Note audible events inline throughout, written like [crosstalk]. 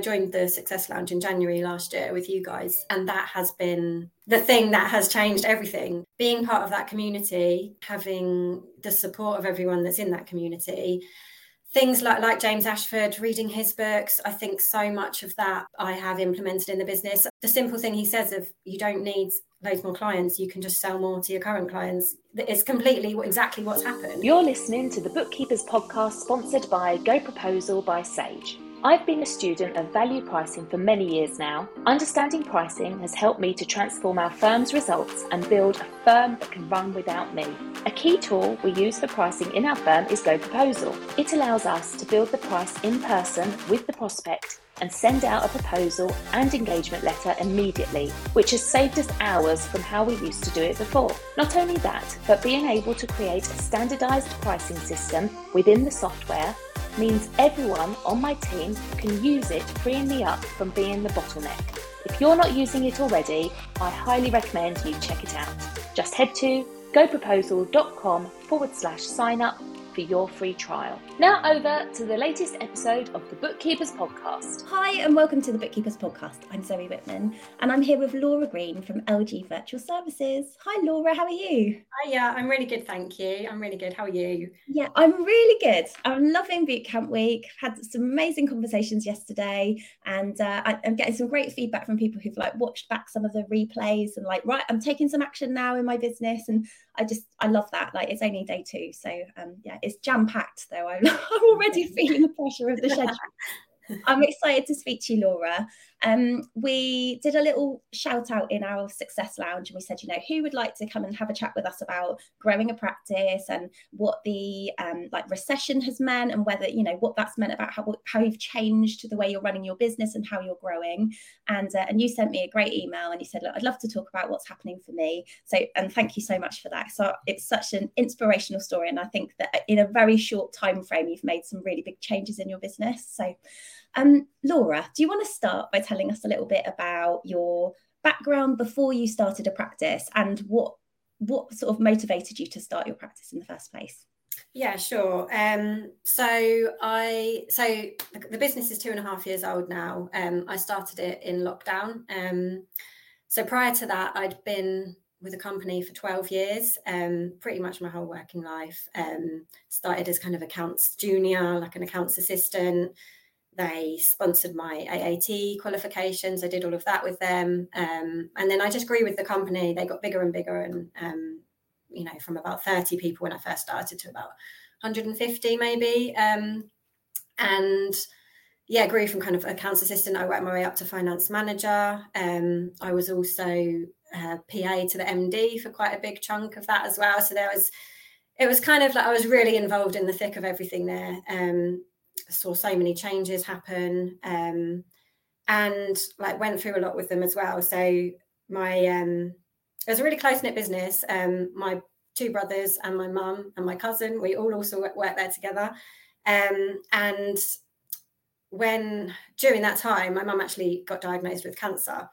I joined the Success Lounge in January last year with you guys, and that has been the thing that has changed everything. Being part of that community, having the support of everyone that's in that community, things like like James Ashford reading his books I think so much of that I have implemented in the business. The simple thing he says of you don't need loads more clients you can just sell more to your current clients it's completely exactly what's happened. You're listening to the bookkeepers podcast sponsored by Go Proposal by Sage I've been a student of value pricing for many years now. Understanding pricing has helped me to transform our firm's results and build a firm that can run without me. A key tool we use for pricing in our firm is Go Proposal. It allows us to build the price in person with the prospect and send out a proposal and engagement letter immediately, which has saved us hours from how we used to do it before. Not only that, but being able to create a standardized pricing system within the software means everyone on my team can use it, freeing me up from being the bottleneck. If you're not using it already, I highly recommend you check it out. Just head to goproposal.com forward slash sign up for your free trial. Now, over to the latest episode of the Bookkeepers Podcast. Hi, and welcome to the Bookkeepers Podcast. I'm Zoe Whitman, and I'm here with Laura Green from LG Virtual Services. Hi, Laura, how are you? Hi, yeah, I'm really good, thank you. I'm really good. How are you? Yeah, I'm really good. I'm loving Bootcamp Week. Had some amazing conversations yesterday, and uh, I, I'm getting some great feedback from people who've like watched back some of the replays and like, right, I'm taking some action now in my business, and I just I love that. Like, it's only day two, so um, yeah, it's jam packed though. I'm, [laughs] I'm already [laughs] feeling the pressure of the schedule. I'm excited to speak to you, Laura. Um, we did a little shout out in our success lounge and we said, you know, who would like to come and have a chat with us about growing a practice and what the um, like recession has meant and whether, you know, what that's meant about how, how you've changed the way you're running your business and how you're growing. And, uh, and you sent me a great email and you said, look, I'd love to talk about what's happening for me. So, and thank you so much for that. So it's such an inspirational story. And I think that in a very short time frame, you've made some really big changes in your business. So, um, Laura, do you want to start by telling us a little bit about your background before you started a practice and what what sort of motivated you to start your practice in the first place? Yeah, sure. Um, so I so the, the, business is two and a half years old now. Um, I started it in lockdown. Um, so prior to that, I'd been with a company for 12 years, um, pretty much my whole working life. Um, started as kind of accounts junior, like an accounts assistant, they sponsored my AAT qualifications. I did all of that with them. Um, and then I just grew with the company. They got bigger and bigger. And, um, you know, from about 30 people when I first started to about 150 maybe. Um, and yeah, grew from kind of accounts assistant. I worked my way up to finance manager. Um, I was also uh, PA to the MD for quite a big chunk of that as well. So there was, it was kind of like I was really involved in the thick of everything there. Um, saw so many changes happen um, and like went through a lot with them as well. So my um it was a really close-knit business. Um my two brothers and my mum and my cousin we all also worked there together. Um and when during that time my mum actually got diagnosed with cancer.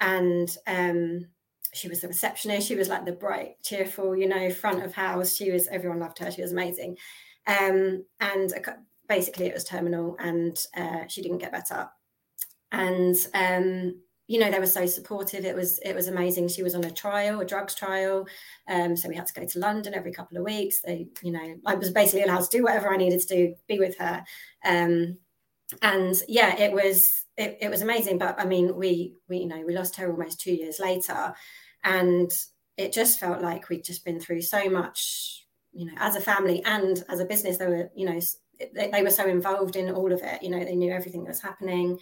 And um she was the receptionist. She was like the bright cheerful you know front of house. She was everyone loved her. She was amazing. Um, and a, basically it was terminal and uh, she didn't get better. And um, you know they were so supportive. It was it was amazing. She was on a trial a drugs trial um, so we had to go to london every couple of weeks. They you know i was basically allowed to do whatever i needed to do be with her. Um, and yeah it was it, it was amazing. But i mean we we you know we lost her almost two years later. And it just felt like we'd just been through so much you know as a family and as a business there were you know they, they, were so involved in all of it. You know, they knew everything that was happening.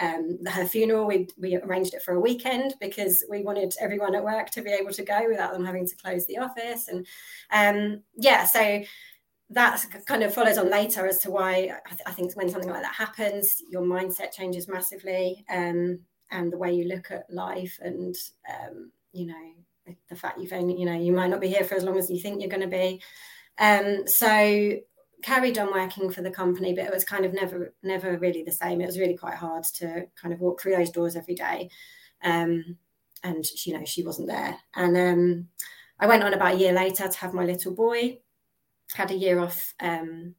Um, her funeral, we we arranged it for a weekend because we wanted everyone at work to be able to go without them having to close the office. And um, yeah, so that kind of follows on later as to why I, th- I, think when something like that happens, your mindset changes massively, um, and the way you look at life, and um, you know the fact you've only you know you might not be here for as long as you think you're going to be. Um, so carried on working for the company, but it was kind of never never really the same. It was really quite hard to kind of walk through those doors every day. Um, and you know, she wasn't there. And um, I went on about a year later to have my little boy. Had a year off um,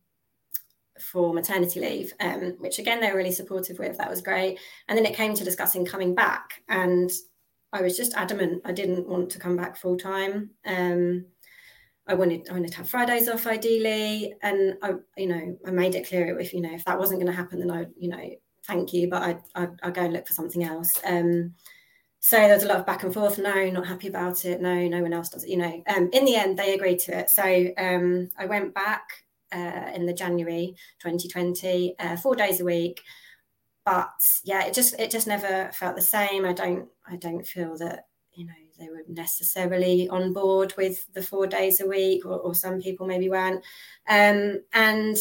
for maternity leave, um, which again they were really supportive with. That was great. And then it came to discussing coming back, and I was just adamant I didn't want to come back full time. Um, I wanted I wanted to have Fridays off ideally, and I you know I made it clear if you know if that wasn't going to happen, then I you know thank you, but I I go and look for something else. Um, so there was a lot of back and forth. No, not happy about it. No, no one else does it. You know, um, in the end, they agreed to it. So um, I went back uh, in the January 2020, uh, four days a week. But yeah, it just it just never felt the same. I don't I don't feel that you know they were necessarily on board with the four days a week, or, or some people maybe weren't. Um, and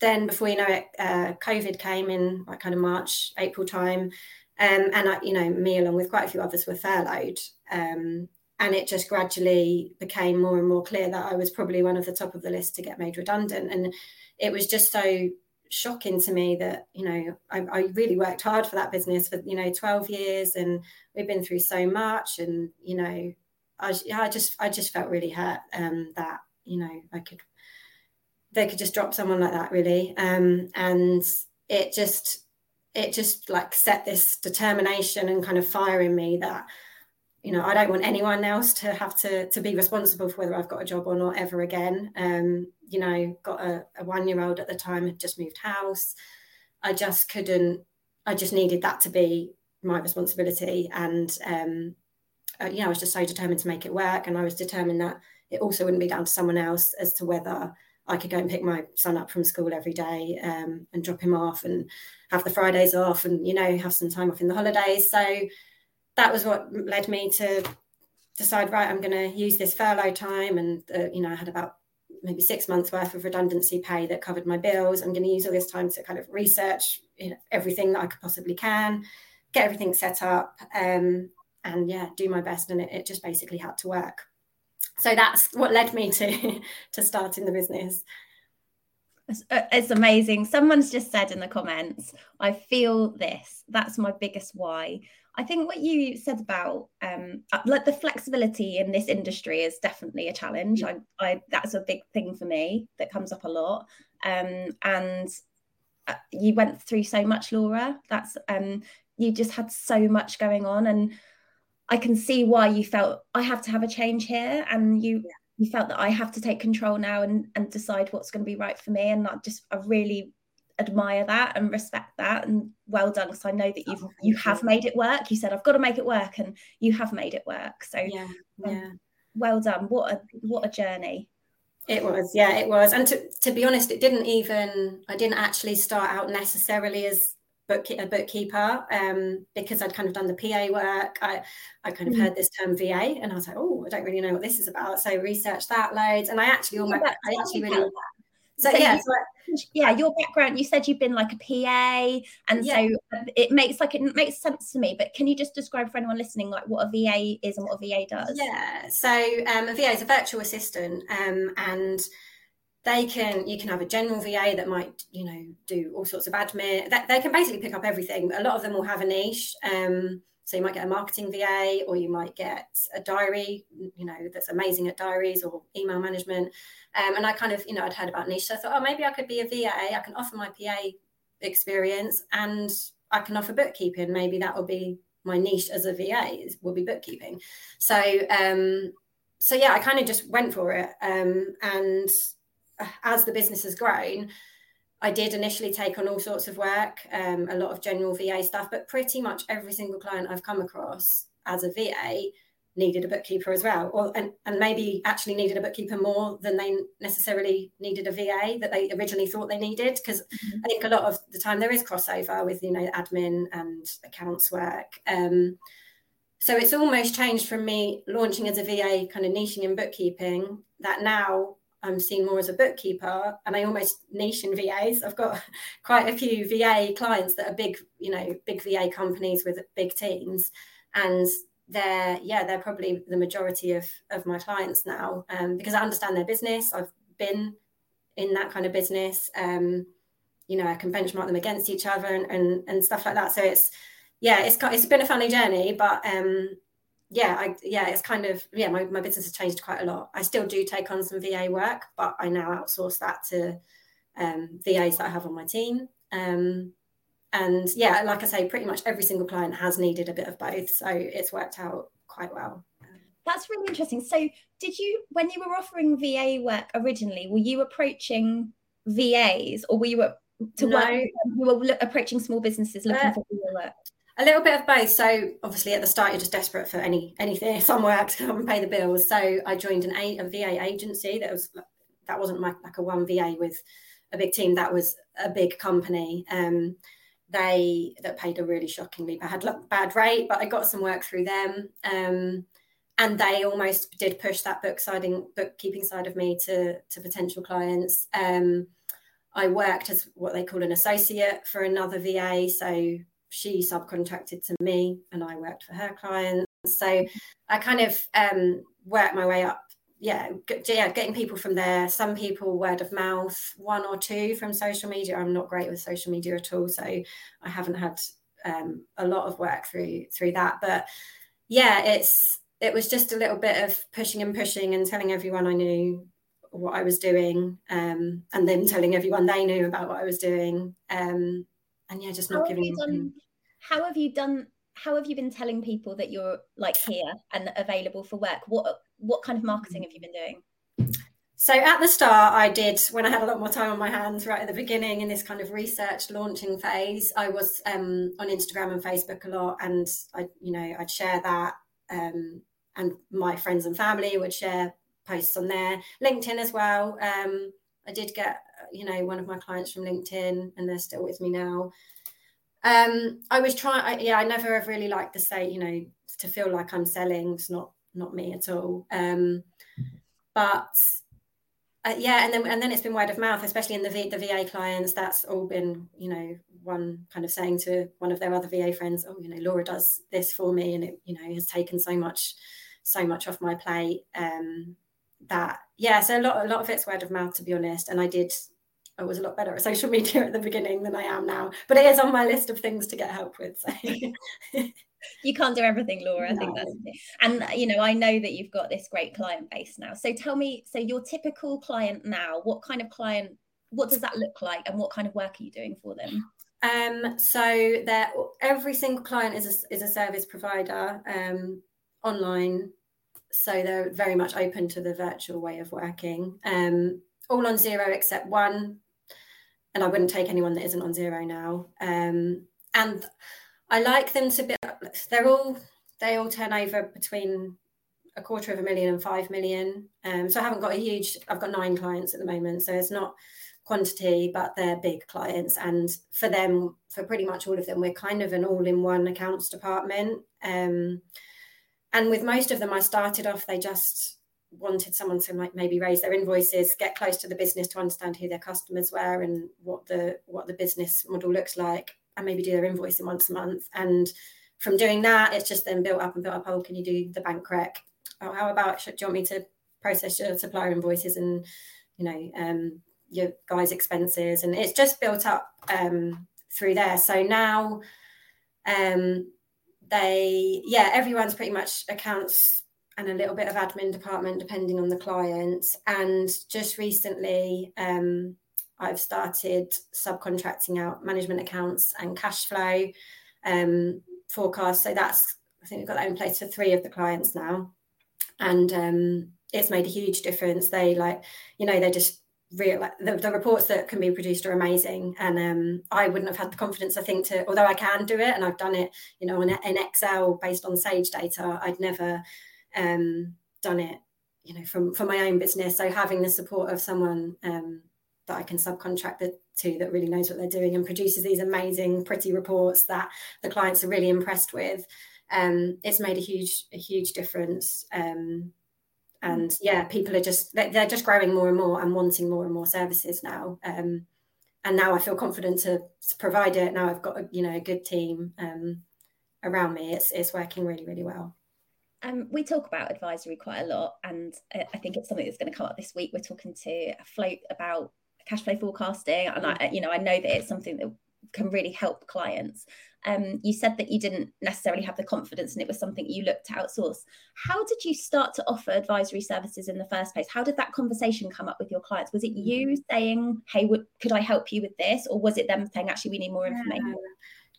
then before you know it, uh, COVID came in like kind of March, April time. Um, and I, you know, me along with quite a few others were furloughed. Um, and it just gradually became more and more clear that I was probably one of the top of the list to get made redundant. And it was just so shocking to me that, you know, I, I really worked hard for that business for, you know, 12 years and we've been through so much. And, you know, I, I just, I just felt really hurt um, that, you know, I could, they could just drop someone like that really. Um, and it just, it just like set this determination and kind of fire in me that you know i don't want anyone else to have to to be responsible for whether i've got a job or not ever again. Um you know got a, a one year old at the time had just moved house. I just couldn't i just needed that to be my responsibility. And um uh, you know i was just so determined to make it work. And i was determined that it also wouldn't be down to someone else as to whether I could go and pick my son up from school every day um, and drop him off and have the Fridays off and, you know, have some time off in the holidays. So that was what led me to decide, right, I'm going to use this furlough time. And, uh, you know, I had about maybe six months worth of redundancy pay that covered my bills. I'm going to use all this time to kind of research you know, everything that I could possibly can, get everything set up, um, and yeah, do my best. And it, it just basically had to work so that's what led me to [laughs] to starting the business uh, it's amazing someone's just said in the comments i feel this that's my biggest why i think what you said about um uh, like the flexibility in this industry is definitely a challenge I, I that's a big thing for me that comes up a lot um and uh, you went through so much laura that's um you just had so much going on and I can see why you felt I have to have a change here, and you yeah. you felt that I have to take control now and and decide what's going to be right for me. And I just I really admire that and respect that and well done because I know that you've oh, you have made it work. You said I've got to make it work, and you have made it work. So yeah, um, yeah. well done. What a what a journey. It was, yeah, it was. And to, to be honest, it didn't even, I didn't actually start out necessarily as book, a bookkeeper um, because I'd kind of done the PA work. I, I kind of mm. heard this term VA and I was like, oh, I don't really know what this is about. So researched that loads. And I actually almost, yeah, I actually really, so, so yeah, you, so yeah, your background, you said you've been like a PA. And yeah. so it makes like, it makes sense to me, but can you just describe for anyone listening, like what a VA is and what a VA does? Yeah. So um, a VA is a virtual assistant um, and they can you can have a general va that might you know do all sorts of admin that, they can basically pick up everything a lot of them will have a niche um, so you might get a marketing va or you might get a diary you know that's amazing at diaries or email management. Um, and i kind of you know i'd heard about niche so i thought oh maybe i could be a va i can offer my pa experience and i can offer bookkeeping. Maybe that will be my niche as a va will be bookkeeping. So um so yeah i kind of just went for it. Um and as the business has grown, I did initially take on all sorts of work, um, a lot of general VA stuff, but pretty much every single client I've come across as a VA needed a bookkeeper as well, or and, and maybe actually needed a bookkeeper more than they necessarily needed a VA that they originally thought they needed. Because mm-hmm. I think a lot of the time there is crossover with you know admin and accounts work. Um, so it's almost changed from me launching as a VA, kind of niching in bookkeeping, that now I'm seen more as a bookkeeper and I almost niche in VAs. I've got [laughs] quite a few VA clients that are big, you know, big VA companies with big teams. And they're, yeah, they're probably the majority of, of my clients now um, because I understand their business. I've been in that kind of business. Um, you know, I can benchmark them against each other and, and, and stuff like that. So it's, yeah, it's got, it's been a funny journey, but um, yeah, I, yeah, it's kind of yeah, my, my business has changed quite a lot. I still do take on some VA work, but I now outsource that to um, VAs that I have on my team. Um, and yeah, like I say, pretty much every single client has needed a bit of both. So it's worked out quite well. That's really interesting. So, did you, when you were offering VA work originally, were you approaching VAs or were you to no. work? You were approaching small businesses looking uh, for VA work. A little bit of both. So obviously at the start you're just desperate for any anything, [laughs] some work to come and pay the bills. So I joined an a, a VA agency that was that wasn't my, like a one VA with a big team. That was a big company. Um, they that paid a really shockingly bad bad rate, but I got some work through them. Um, and they almost did push that book siding bookkeeping side of me to to potential clients. Um, I worked as what they call an associate for another VA, so she subcontracted to me, and I worked for her clients. So I kind of um, worked my way up. Yeah, yeah, getting people from there. Some people word of mouth, one or two from social media. I'm not great with social media at all, so I haven't had um, a lot of work through through that. But yeah, it's it was just a little bit of pushing and pushing and telling everyone I knew what I was doing, um, and then telling everyone they knew about what I was doing. Um, and yeah, just not how giving. Done, how have you done? How have you been telling people that you're like here and available for work? What what kind of marketing have you been doing? So at the start, I did when I had a lot more time on my hands right at the beginning in this kind of research launching phase. I was um, on Instagram and Facebook a lot, and I, you know, I'd share that. Um, and my friends and family would share posts on there. LinkedIn as well. Um, I did get, you know, one of my clients from LinkedIn, and they're still with me now. Um, I was trying. Yeah, I never have really liked to say, you know, to feel like I'm selling. It's not not me at all. Um, but uh, yeah, and then and then it's been word of mouth, especially in the v, the VA clients. That's all been, you know, one kind of saying to one of their other VA friends, "Oh, you know, Laura does this for me, and it, you know, has taken so much." so much off my plate um, that yeah so a lot a lot of it's word of mouth to be honest and i did i was a lot better at [laughs] social media at the beginning than i am now but it is on my list of things to get help with so. [laughs] You can't do everything laura i think that's it. and you know i know that you've got this great client base now. So tell me so your typical client now what kind of client what does that look like and what kind of work are you doing for them? Um, so that every single client is a, is a service provider um, online, so they're very much open to the virtual way of working. Um, all on Xero except one, and I wouldn't take anyone that isn't on Xero now. Um, and I like them to be. They're all they all turn over between a quarter of a million and five million. Um, so I haven't got a huge. I've got nine clients at the moment, so it's not quantity, but they're big clients. And for them, for pretty much all of them, we're kind of an all-in-one accounts department. Um, and with most of them, I started off, they just wanted someone to like maybe raise their invoices, get close to the business to understand who their customers were and what the what the business model looks like, and maybe do their invoicing once a month. And from doing that, it's just then built up and built up. Oh, can you do the bank rec? Oh, how about do you want me to process your supplier invoices and you know um, your guys' expenses? And it's just built up um, through there. So now um, they yeah everyone's pretty much accounts and a little bit of admin department depending on the clients. and just recently um, i've started subcontracting out management accounts and cash flow um, forecast so that's i think we've got that in place for three of the clients now. And um, it's made a huge difference. They like you know they just real like the, the reports that can be produced are amazing. And um, i wouldn't have had the confidence i think to although i can do it and i've done it you know in excel based on sage data i'd never um, done it you know from from my own business. So having the support of someone um, that i can subcontract the, to that really knows what they're doing and produces these amazing pretty reports that the clients are really impressed with um, it's made a huge a huge difference. Um, and yeah people are just they're just growing more and more and wanting more and more services now. Um, and now i feel confident to, to, provide it. Now i've got a, you know a good team um, around me. It's it's working really really well um, we talk about advisory quite a lot and uh, i think it's something that's going to come up this week we're talking to a float about cash flow forecasting and i you know i know that it's something that can really help clients. Um, you said that you didn't necessarily have the confidence and it was something you looked to outsource. How did you start to offer advisory services in the first place? How did that conversation come up with your clients? Was it you mm. saying, hey, w- could I help you with this? Or was it them saying, actually, we need more information?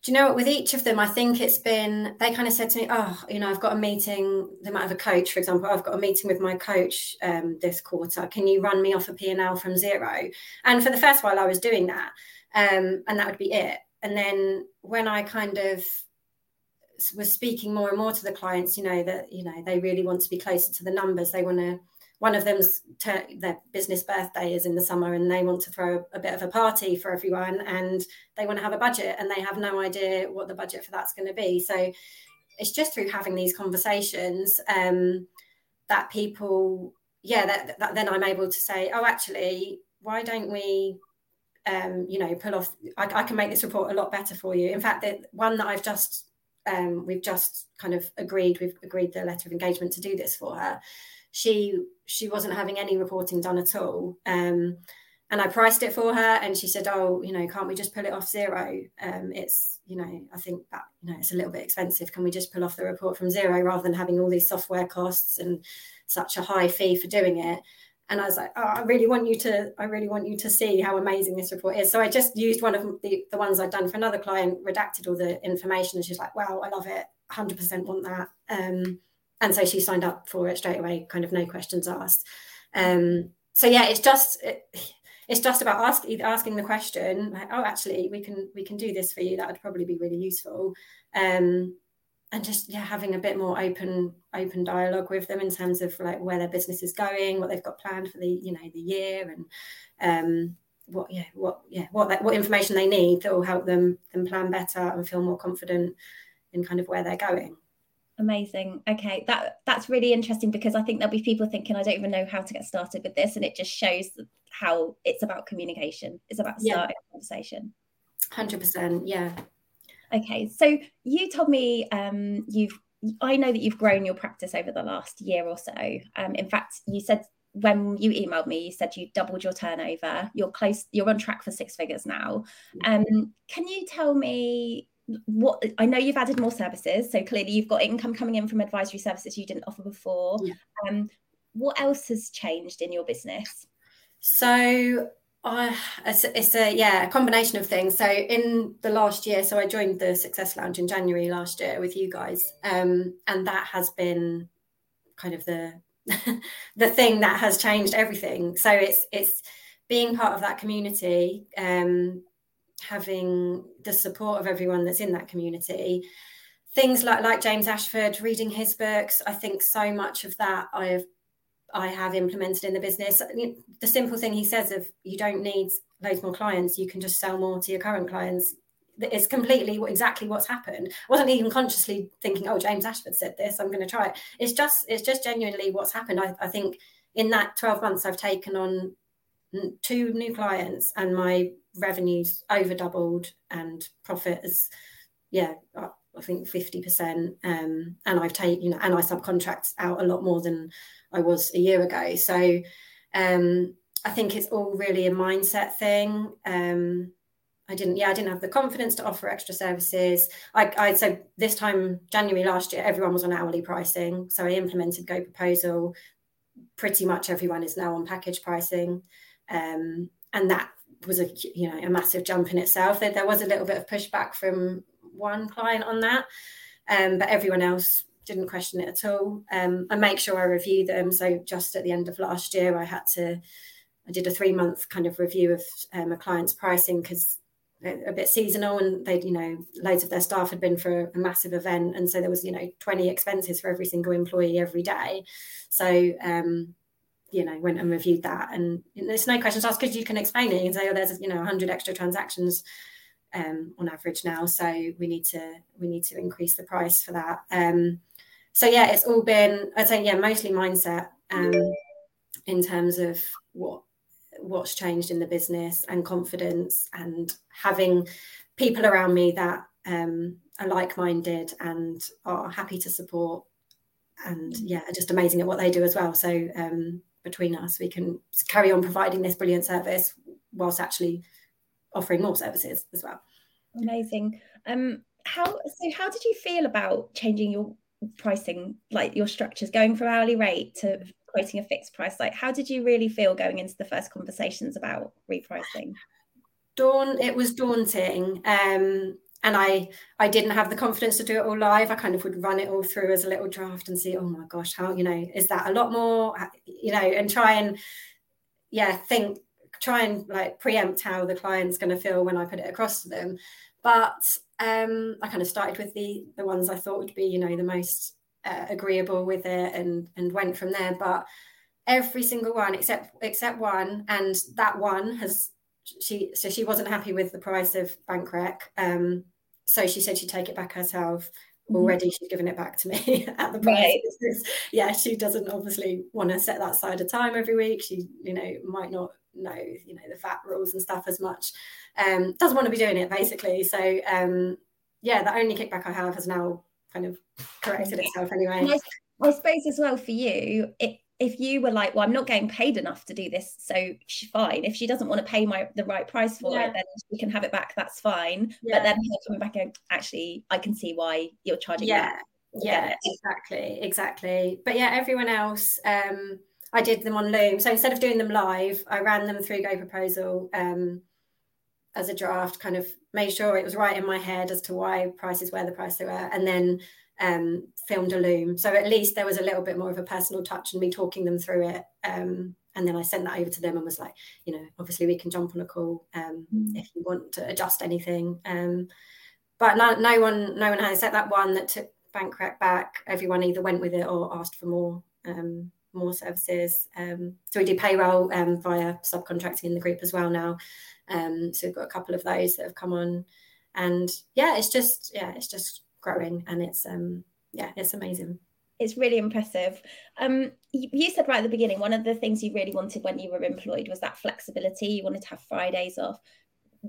Do you know what? With each of them, I think it's been, they kind of said to me, oh, you know, I've got a meeting, they might have a coach, for example, I've got a meeting with my coach um, this quarter. Can you run me off a P&L from Xero? And for the first while, I was doing that. Um, and that would be it and then when I kind of was speaking more and more to the clients, you know, that, you know, they really want to be closer to the numbers. They want to, one of them's ter- their business birthday is in the summer and they want to throw a bit of a party for everyone and they want to have a budget and they have no idea what the budget for that's going to be. So it's just through having these conversations um, that people, yeah, that, that then I'm able to say, oh, actually, why don't we um, you know, pull off. I, I, can make this report a lot better for you. In fact, the one that I've just um, we've just kind of agreed we've agreed the letter of engagement to do this for her. She she wasn't having any reporting done at all. Um, and I priced it for her, and she said, "Oh, you know, can't we just pull it off Xero? Um, it's, you know, I think that you know it's a little bit expensive. Can we just pull off the report from Xero rather than having all these software costs and such a high fee for doing it?" and I was like, oh, I really want you to, I really want you to see how amazing this report is. So I just used one of the, the ones I'd done for another client, redacted all the information, and she's like, wow, I love it, 100% want that. Um, and so she signed up for it straight away, kind of no questions asked. Um, so yeah, it's just it, it's just about ask, asking the question, like, oh, actually, we can we can do this for you. That would probably be really useful. Um, and just yeah having a bit more open open dialogue with them in terms of like where their business is going what they've got planned for the you know the year and um what yeah what yeah what that, what information they need that will help them them plan better and feel more confident in kind of where they're going amazing okay that that's really interesting because i think there'll be people thinking i don't even know how to get started with this and it just shows how it's about communication it's about starting yeah. a conversation 100% yeah Okay, so you told me um, you've I know that you've grown your practice over the last year or so. Um, in fact, you said when you emailed me, you said you doubled your turnover. You're close. You're on track for six figures now. Um, can you tell me what? I know you've added more services, so clearly you've got income coming in from advisory services you didn't offer before. Yeah. Um, what else has changed in your business? So I, it's, it's, a yeah a combination of things. So in the last year, so I joined the Success Lounge in January last year with you guys, um, and that has been kind of the [laughs] the thing that has changed everything. So it's it's being part of that community, um, having the support of everyone that's in that community. Things like like James Ashford, reading his books. I think so much of that I've I have implemented in the business. The simple thing he says of you don't need loads more clients, you can just sell more to your current clients. It's completely exactly what's happened. I wasn't even consciously thinking, oh, James Ashford said this, I'm going to try it. It's just, it's just genuinely what's happened. I, I think in that 12 months, I've taken on two new clients and my revenues over doubled and profit is, yeah, I think 50%. Um, and I've taken, you know, and I subcontract out a lot more than I was a year ago. So um, I think it's all really a mindset thing. Um, I didn't, yeah, I didn't have the confidence to offer extra services. I, I so this time January last year, everyone was on hourly pricing, so I implemented Go Proposal. Pretty much everyone is now on package pricing, um, and that was a you know a massive jump in itself. There, there was a little bit of pushback from one client on that, um, but everyone else didn't question it at all. Um, I make sure I review them. So just at the end of last year, I had to, I did a three month kind of review of um, a client's pricing because a bit seasonal and they, you know, loads of their staff had been for a massive event. And so there was, you know, 20 expenses for every single employee every day. So, um, you know, went and reviewed that. And there's no questions asked because you can explain it. You can say, oh, there's, you know, 100 extra transactions um, on average now. So we need to we need to increase the price for that. Um, so yeah, it's all been I'd say yeah mostly mindset um, in terms of what what's changed in the business and confidence and having people around me that um, are like-minded and are happy to support and yeah are just amazing at what they do as well so um, between us we can carry on providing this brilliant service whilst actually offering more services as well Amazing. Um, how so? How did you feel about changing your pricing, like your structures, going from hourly rate to quoting a fixed price? Like, how did you really feel going into the first conversations about repricing? Dawn, it was daunting. Um, and I I didn't have the confidence to do it all live. I kind of would run it all through as a little draft and see, oh my gosh, how you know is that a lot more, you know, and try and yeah think try and like preempt how the client's going to feel when I put it across to them. But um, I kind of started with the the ones I thought would be you know the most uh, agreeable with it and and went from there. But every single one except except one, and that one has she so she wasn't happy with the price of Bankrec. Um, so she said she'd take it back herself. Mm-hmm. Already, she's given it back to me [laughs] at the price. Right. Yeah, she doesn't obviously want to set that side of time every week. She, you know, might not know, you know, the VAT rules and stuff as much. Um, doesn't want to be doing it basically. So um, yeah, the only kickback I have has now kind of corrected itself anyway. I, I suppose as well for you, it if you were like, well, I'm not getting paid enough to do this, so fine. If she doesn't want to pay my the right price for yeah. it, then she can have it back. That's fine. Yeah. But then coming back and actually, I can see why you're charging. Yeah, yeah, exactly, exactly. But yeah, everyone else, um, I did them on Loom. So instead of doing them live, I ran them through Go Proposal um, as a draft. Kind of made sure it was right in my head as to why prices were the price they were, and then um, filmed a loom. So at least there was a little bit more of a personal touch and me talking them through it. Um, and then I sent that over to them and was like, you know, obviously we can jump on a call um, mm. if you want to adjust anything. Um, but no, no one, no one had set that one that took Bankrec back. Everyone either went with it or asked for more, um, more services. Um, so we do payroll um, via subcontracting in the group as well now. Um, so we've got a couple of those that have come on, and yeah, it's just yeah, it's just growing and it's um yeah it's amazing. It's really impressive. Um you, you said right at the beginning one of the things you really wanted when you were employed was that flexibility. You wanted to have fridays off.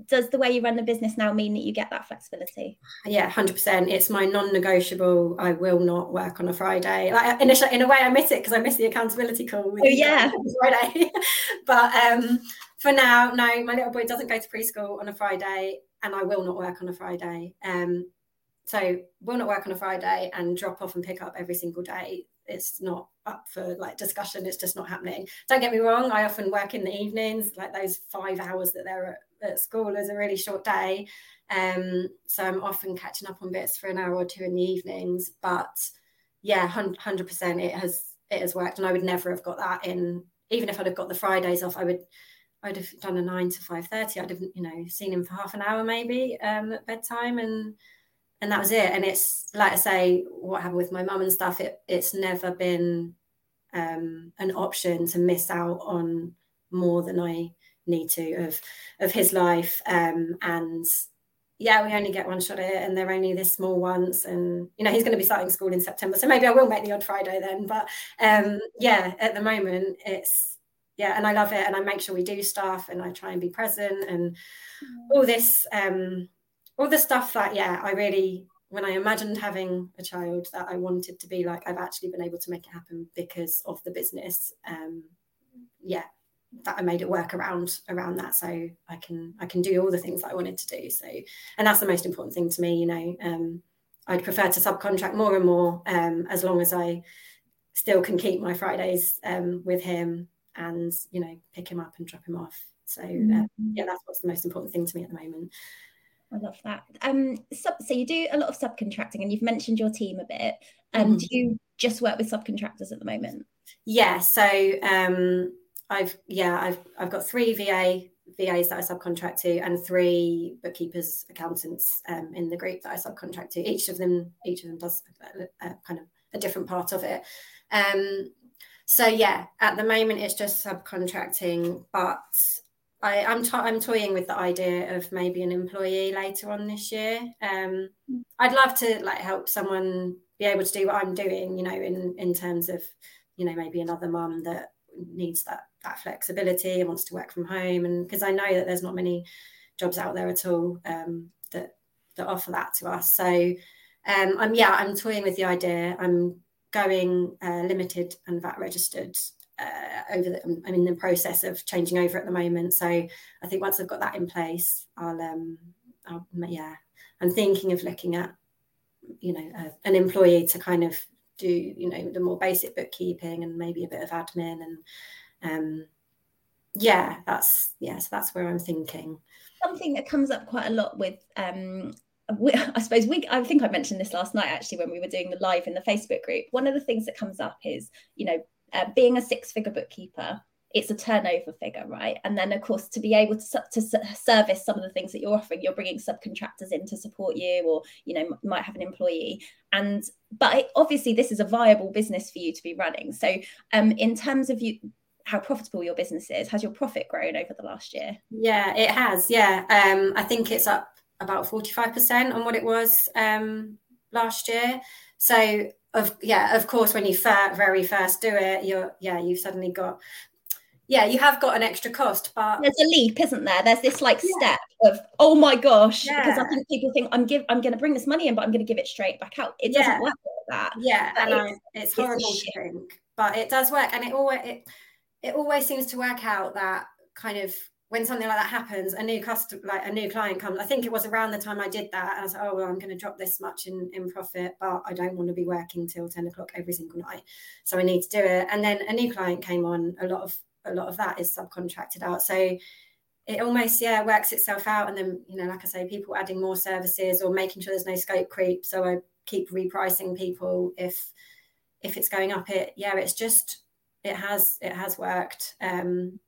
Does the way you run the business now mean that you get that flexibility? Yeah 100% it's my non-negotiable. I will not work on a friday. Like in a, in a way i miss it because i miss the accountability call with oh, yeah. friday. [laughs] But um for now no my little boy doesn't go to preschool on a friday and i will not work on a friday. Um so we'll not work on a Friday and drop off and pick up every single day. It's not up for like discussion. It's just not happening. Don't get me wrong. I often work in the evenings, like those five hours that they're at, at school is a really short day. Um, so I'm often catching up on bits for an hour or two in the evenings. But yeah, hundred percent, it has it has worked, and I would never have got that in. Even if I'd have got the Fridays off, I would I'd have done a nine to five thirty. I'd have you know seen him for half an hour maybe um, at bedtime and and that was it. And it's like I say, what happened with my mum and stuff. It it's never been um, an option to miss out on more than I need to of of his life. Um, and yeah, we only get one shot at it, and they're only this small once. And you know, he's going to be starting school in September, so maybe I will make the odd Friday then. But um, yeah, at the moment, it's yeah, and I love it, and I make sure we do stuff, and I try and be present, and mm. all this. Um, all the stuff that yeah i really when i imagined having a child that i wanted to be like i've actually been able to make it happen because of the business. Um yeah that i made it work around around that. So i can i can do all the things that i wanted to do. So and that's the most important thing to me you know. Um i'd prefer to subcontract more and more um as long as i still can keep my fridays um with him and you know pick him up and drop him off. So uh, mm-hmm. yeah that's what's the most important thing to me at the moment I love that. Um, so, so you do a lot of subcontracting, and you've mentioned your team a bit. Um, mm-hmm. do you just work with subcontractors at the moment? Yeah. So um, I've yeah I've I've got three VA VAs that I subcontract to, and three bookkeepers, accountants um, in the group that I subcontract to. Each of them each of them does a, a kind of a different part of it. Um, so yeah, at the moment it's just subcontracting, but I, am to- I'm toying with the idea of maybe an employee later on this year. Um, I'd love to like help someone be able to do what I'm doing, you know, in in terms of, you know, maybe another mum that needs that that flexibility and wants to work from home, and because I know that there's not many jobs out there at all um, that that offer that to us. So um, I'm yeah, I'm toying with the idea. I'm going uh, limited and VAT registered uh, over the, I'm in the process of changing over at the moment. So I think once I've got that in place, I'll um, I'll, yeah, I'm thinking of looking at, you know, uh, an employee to kind of do, you know, the more basic bookkeeping and maybe a bit of admin and, um, yeah, that's yeah, so that's where I'm thinking. Something that comes up quite a lot with um I suppose we I think I mentioned this last night actually when we were doing the live in the Facebook group. One of the things that comes up is, you know, uh, being a six-figure bookkeeper, it's a turnover figure, right? And then of course to be able to to service some of the things that you're offering, you're bringing subcontractors in to support you, or you know might have an employee. And but it, obviously this is a viable business for you to be running. So um, in terms of you how profitable your business is. Has your profit grown over the last year? Yeah, it has. Yeah, um, I think it's up about forty five percent on what it was um, last year. So of yeah, of course, when you fir- very first do it, you're yeah, you've suddenly got yeah, you have got an extra cost, but there's a leap, isn't there? There's this like yeah. step of oh my gosh, yeah. because I think people think I'm give I'm going to bring this money in, but I'm going to give it straight back out. It doesn't work like that. Yeah, but and it's, I, it's horrible to think, but it does work, and it always it it always seems to work out that kind of when something like that happens, a new customer, like a new client comes. I think it was around the time I did that. I was like, oh, well, I'm going to drop this much in, in profit, but I don't want to be working till 10 o'clock every single night. So I need to do it. And then a new client came on. A lot of a lot of that is subcontracted out. So it almost yeah works itself out. And then you know, like I say, people adding more services or making sure there's no scope creep. So I keep repricing people if if it's going up. It yeah, it's just it has it has worked. Um,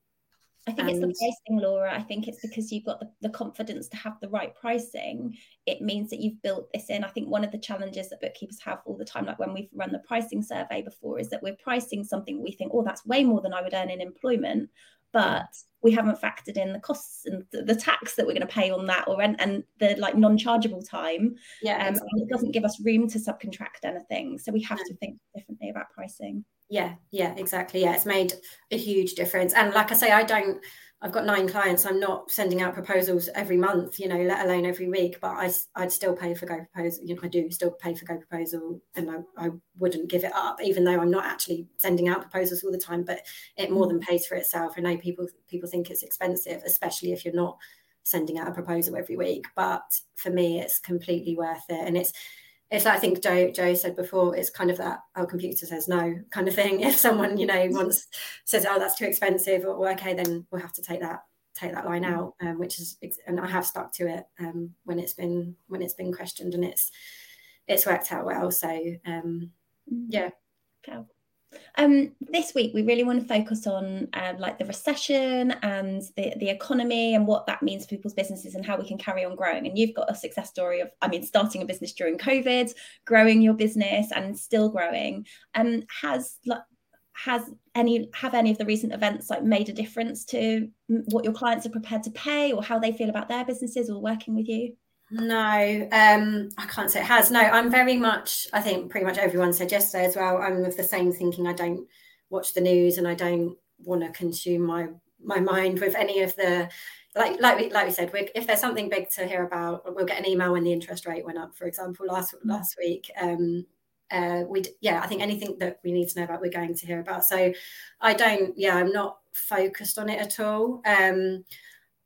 I think and... it's the pricing, Laura. I think it's because you've got the, the, confidence to have the right pricing. It means that you've built this in. I think one of the challenges that bookkeepers have all the time, like when we've run the pricing survey before, is that we're pricing something we think, oh, that's way more than I would earn in employment, but we haven't factored in the costs and the, tax that we're going to pay on that or rent and the like non-chargeable time. Yeah, um, exactly. and it doesn't give us room to subcontract anything. So we have to think differently about pricing. Yeah, yeah, exactly. Yeah, it's made a huge difference. And like I say, I don't, I've got nine clients. I'm not sending out proposals every month, you know, let alone every week, but I, I'd still pay for Go Proposal. You know, I do still pay for Go Proposal and I, I wouldn't give it up, even though I'm not actually sending out proposals all the time, but it more than mm. pays for itself. I know people, people think it's expensive, especially if you're not sending out a proposal every week. But for me, it's completely worth it. And it's, it's like I think Joe Joe said before, it's kind of that our computer says no kind of thing. [laughs] If someone, you know, wants says, oh, that's too expensive, or okay, then we'll have to take that take that line out, um, which is and I have stuck to it um, when it's been when it's been questioned and it's it's worked out well. So um, mm. yeah. Um, this week, we really want to focus on uh, like the recession and the, the economy and what that means for people's businesses and how we can carry on growing. And you've got a success story of, I mean, starting a business during COVID, growing your business and still growing. Um, has like has any have any of the recent events like made a difference to what your clients are prepared to pay or how they feel about their businesses or working with you? No, um, I can't say it has. No, I'm very much, I think pretty much everyone said yesterday as well. I'm of the same thinking. I don't watch the news and I don't want to consume my my mind with any of the like like we, like we said if there's something big to hear about we'll get an email when the interest rate went up for example last mm. last week um uh we yeah i think anything that we need to know about we're going to hear about so i don't yeah i'm not focused on it at all um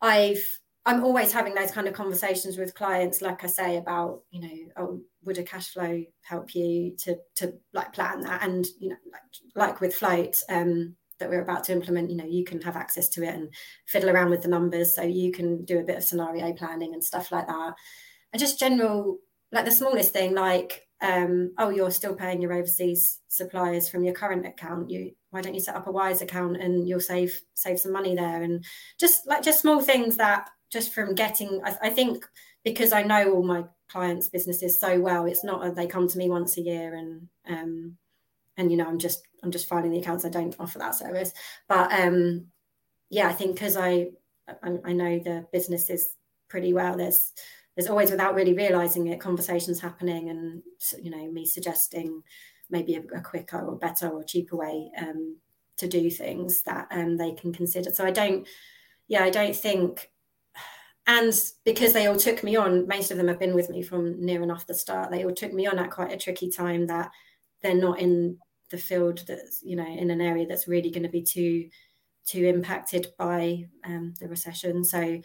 i've I'm always having those kind of conversations with clients, like I say, about, you know, oh, would a cash flow help you to to like plan that? And, you know, like like with float, um, that we're about to implement, you know, you can have access to it and fiddle around with the numbers. So you can do a bit of scenario planning and stuff like that. And just general, like the smallest thing, like, um, oh, you're still paying your overseas suppliers from your current account. You why don't you set up a Wise account and you'll save save some money there? And just like just small things that just from getting I, I, think because i know all my clients businesses so well it's not a, they come to me once a year and um and you know i'm just i'm just filing the accounts. I don't offer that service. But um yeah i think because I, I i know the businesses pretty well there's there's always without really realizing it conversations happening and you know me suggesting maybe a, a quicker or better or cheaper way um to do things that um they can consider. So i don't yeah i don't think and because they all took me on most of them have been with me from near enough the start they all took me on at quite a tricky time that they're not in the field that's you know in an area that's really going to be too too impacted by um, the recession so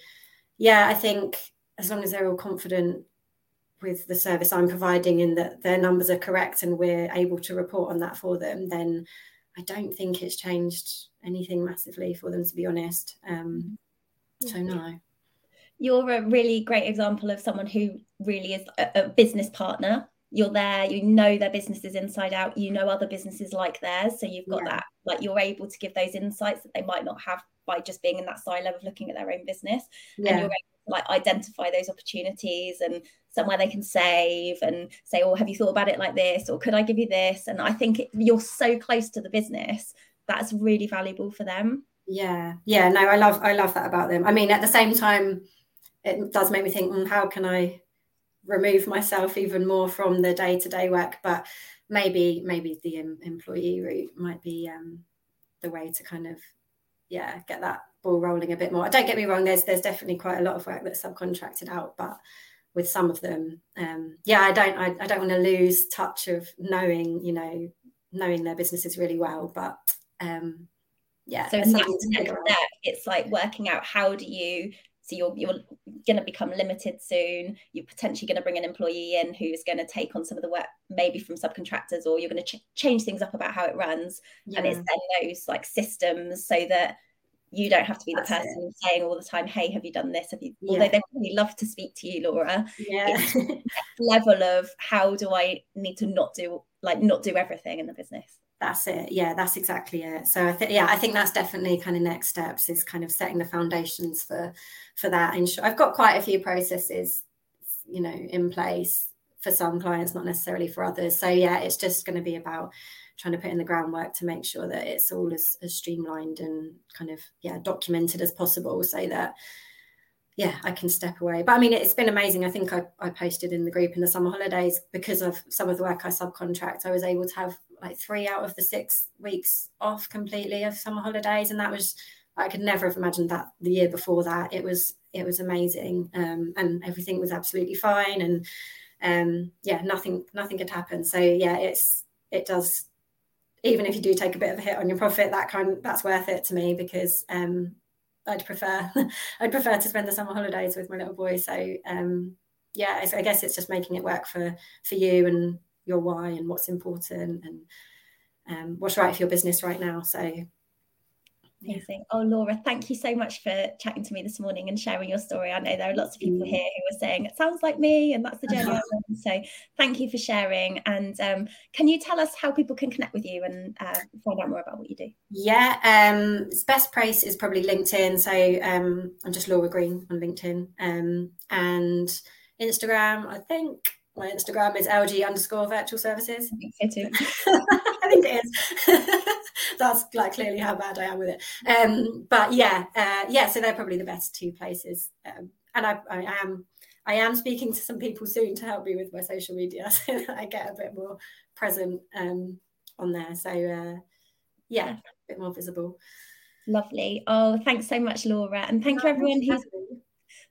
yeah i think as long as they're all confident with the service I'm providing and that their numbers are correct and we're able to report on that for them, then I don't think it's changed anything massively for them, to be honest. Um, so, no. You're a really great example of someone who really is a, a business partner. You're there, you know their businesses inside out, you know other businesses like theirs. So, you've got yeah. that, like, you're able to give those insights that they might not have by just being in that silo of looking at their own business. Yeah. And you're able to, like, identify those opportunities and somewhere they can save and say, oh, have you thought about it like this? Or could I give you this? And I think it, you're so close to the business, that's really valuable for them. Yeah. Yeah. No, I love, I love that about them. I mean, at the same time, it does make me think, mm, how can I remove myself even more from the day to day work? But maybe, maybe the employee route might be um, the way to kind of, yeah, get that ball rolling a bit more. Don't get me wrong, there's there's definitely quite a lot of work that's subcontracted out, but with some of them um, yeah i don't I, I, don't want to lose touch of knowing you know knowing their businesses really well but um, yeah so next step it's like working out how do you so you're you're going to become limited soon you're potentially going to bring an employee in who's going to take on some of the work maybe from subcontractors or you're going to ch- change things up about how it runs yeah. and it's then those like systems so that you don't have to be the person it. saying all the time, "Hey, have you done this?" Have you? Yeah. Although they really love to speak to you, Laura. Yeah. level of how do I need to not do like not do everything in the business. That's it. Yeah, that's exactly it. So I think yeah, I think that's definitely kind of next steps is kind of setting the foundations for for that. And I've got quite a few processes, you know, in place for some clients, not necessarily for others. So yeah, it's just going to be about trying to put in the groundwork to make sure that it's all as, as streamlined and kind of yeah documented as possible so that yeah i can step away but i mean it's been amazing i think I, I posted in the group in the summer holidays because of some of the work i subcontract i was able to have like three out of the six weeks off completely of summer holidays and that was i could never have imagined that the year before that it was it was amazing um, and everything was absolutely fine and um, yeah nothing nothing could happen so yeah it's it does even if you do take a bit of a hit on your profit, that kind that's worth it to me because um, I'd prefer [laughs] I'd prefer to spend the summer holidays with my little boy. So um, yeah, I guess it's just making it work for for you and your why and what's important and um, what's right for your business right now. So Amazing. Oh, Laura, thank you so much for chatting to me this morning and sharing your story. I know there are lots of people here who are saying it sounds like me, and that's the journey I'm on. So, thank you for sharing. And um, can you tell us how people can connect with you and uh, find out more about what you do? Yeah, um, best place is probably LinkedIn. So, um, I'm just Laura Green on LinkedIn um, and Instagram. I think my Instagram is LG underscore virtual services. I think, [laughs] I think it is. [laughs] that's like clearly how bad I am with it. Um, but yeah, uh, yeah. So they're probably the best two places. Um, and I, I am, I am speaking to some people soon to help me with my social media, [laughs] so that I get a bit more present um, on there. So uh, yeah, a bit more visible. Lovely. Oh, thanks so much, Laura, and thank you everyone who's.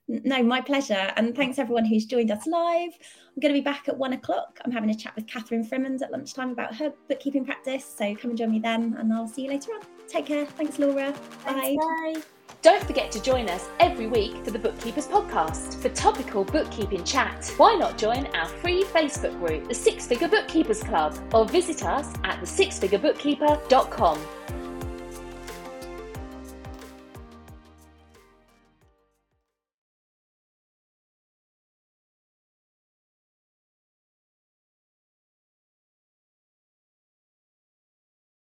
No, my pleasure. And thanks everyone who's joined us live. I'm going to be back at one o'clock. I'm having a chat with Catherine Frimmons at lunchtime about her bookkeeping practice. So come and join me then, and I'll see you later on. Take care. Thanks, Laura. Bye. bye. Don't forget to join us every week for the Bookkeepers Podcast for topical bookkeeping chat. Why not join our free Facebook group, the Six Figure Bookkeepers Club, or visit us at thesixfigurebookkeeper.com.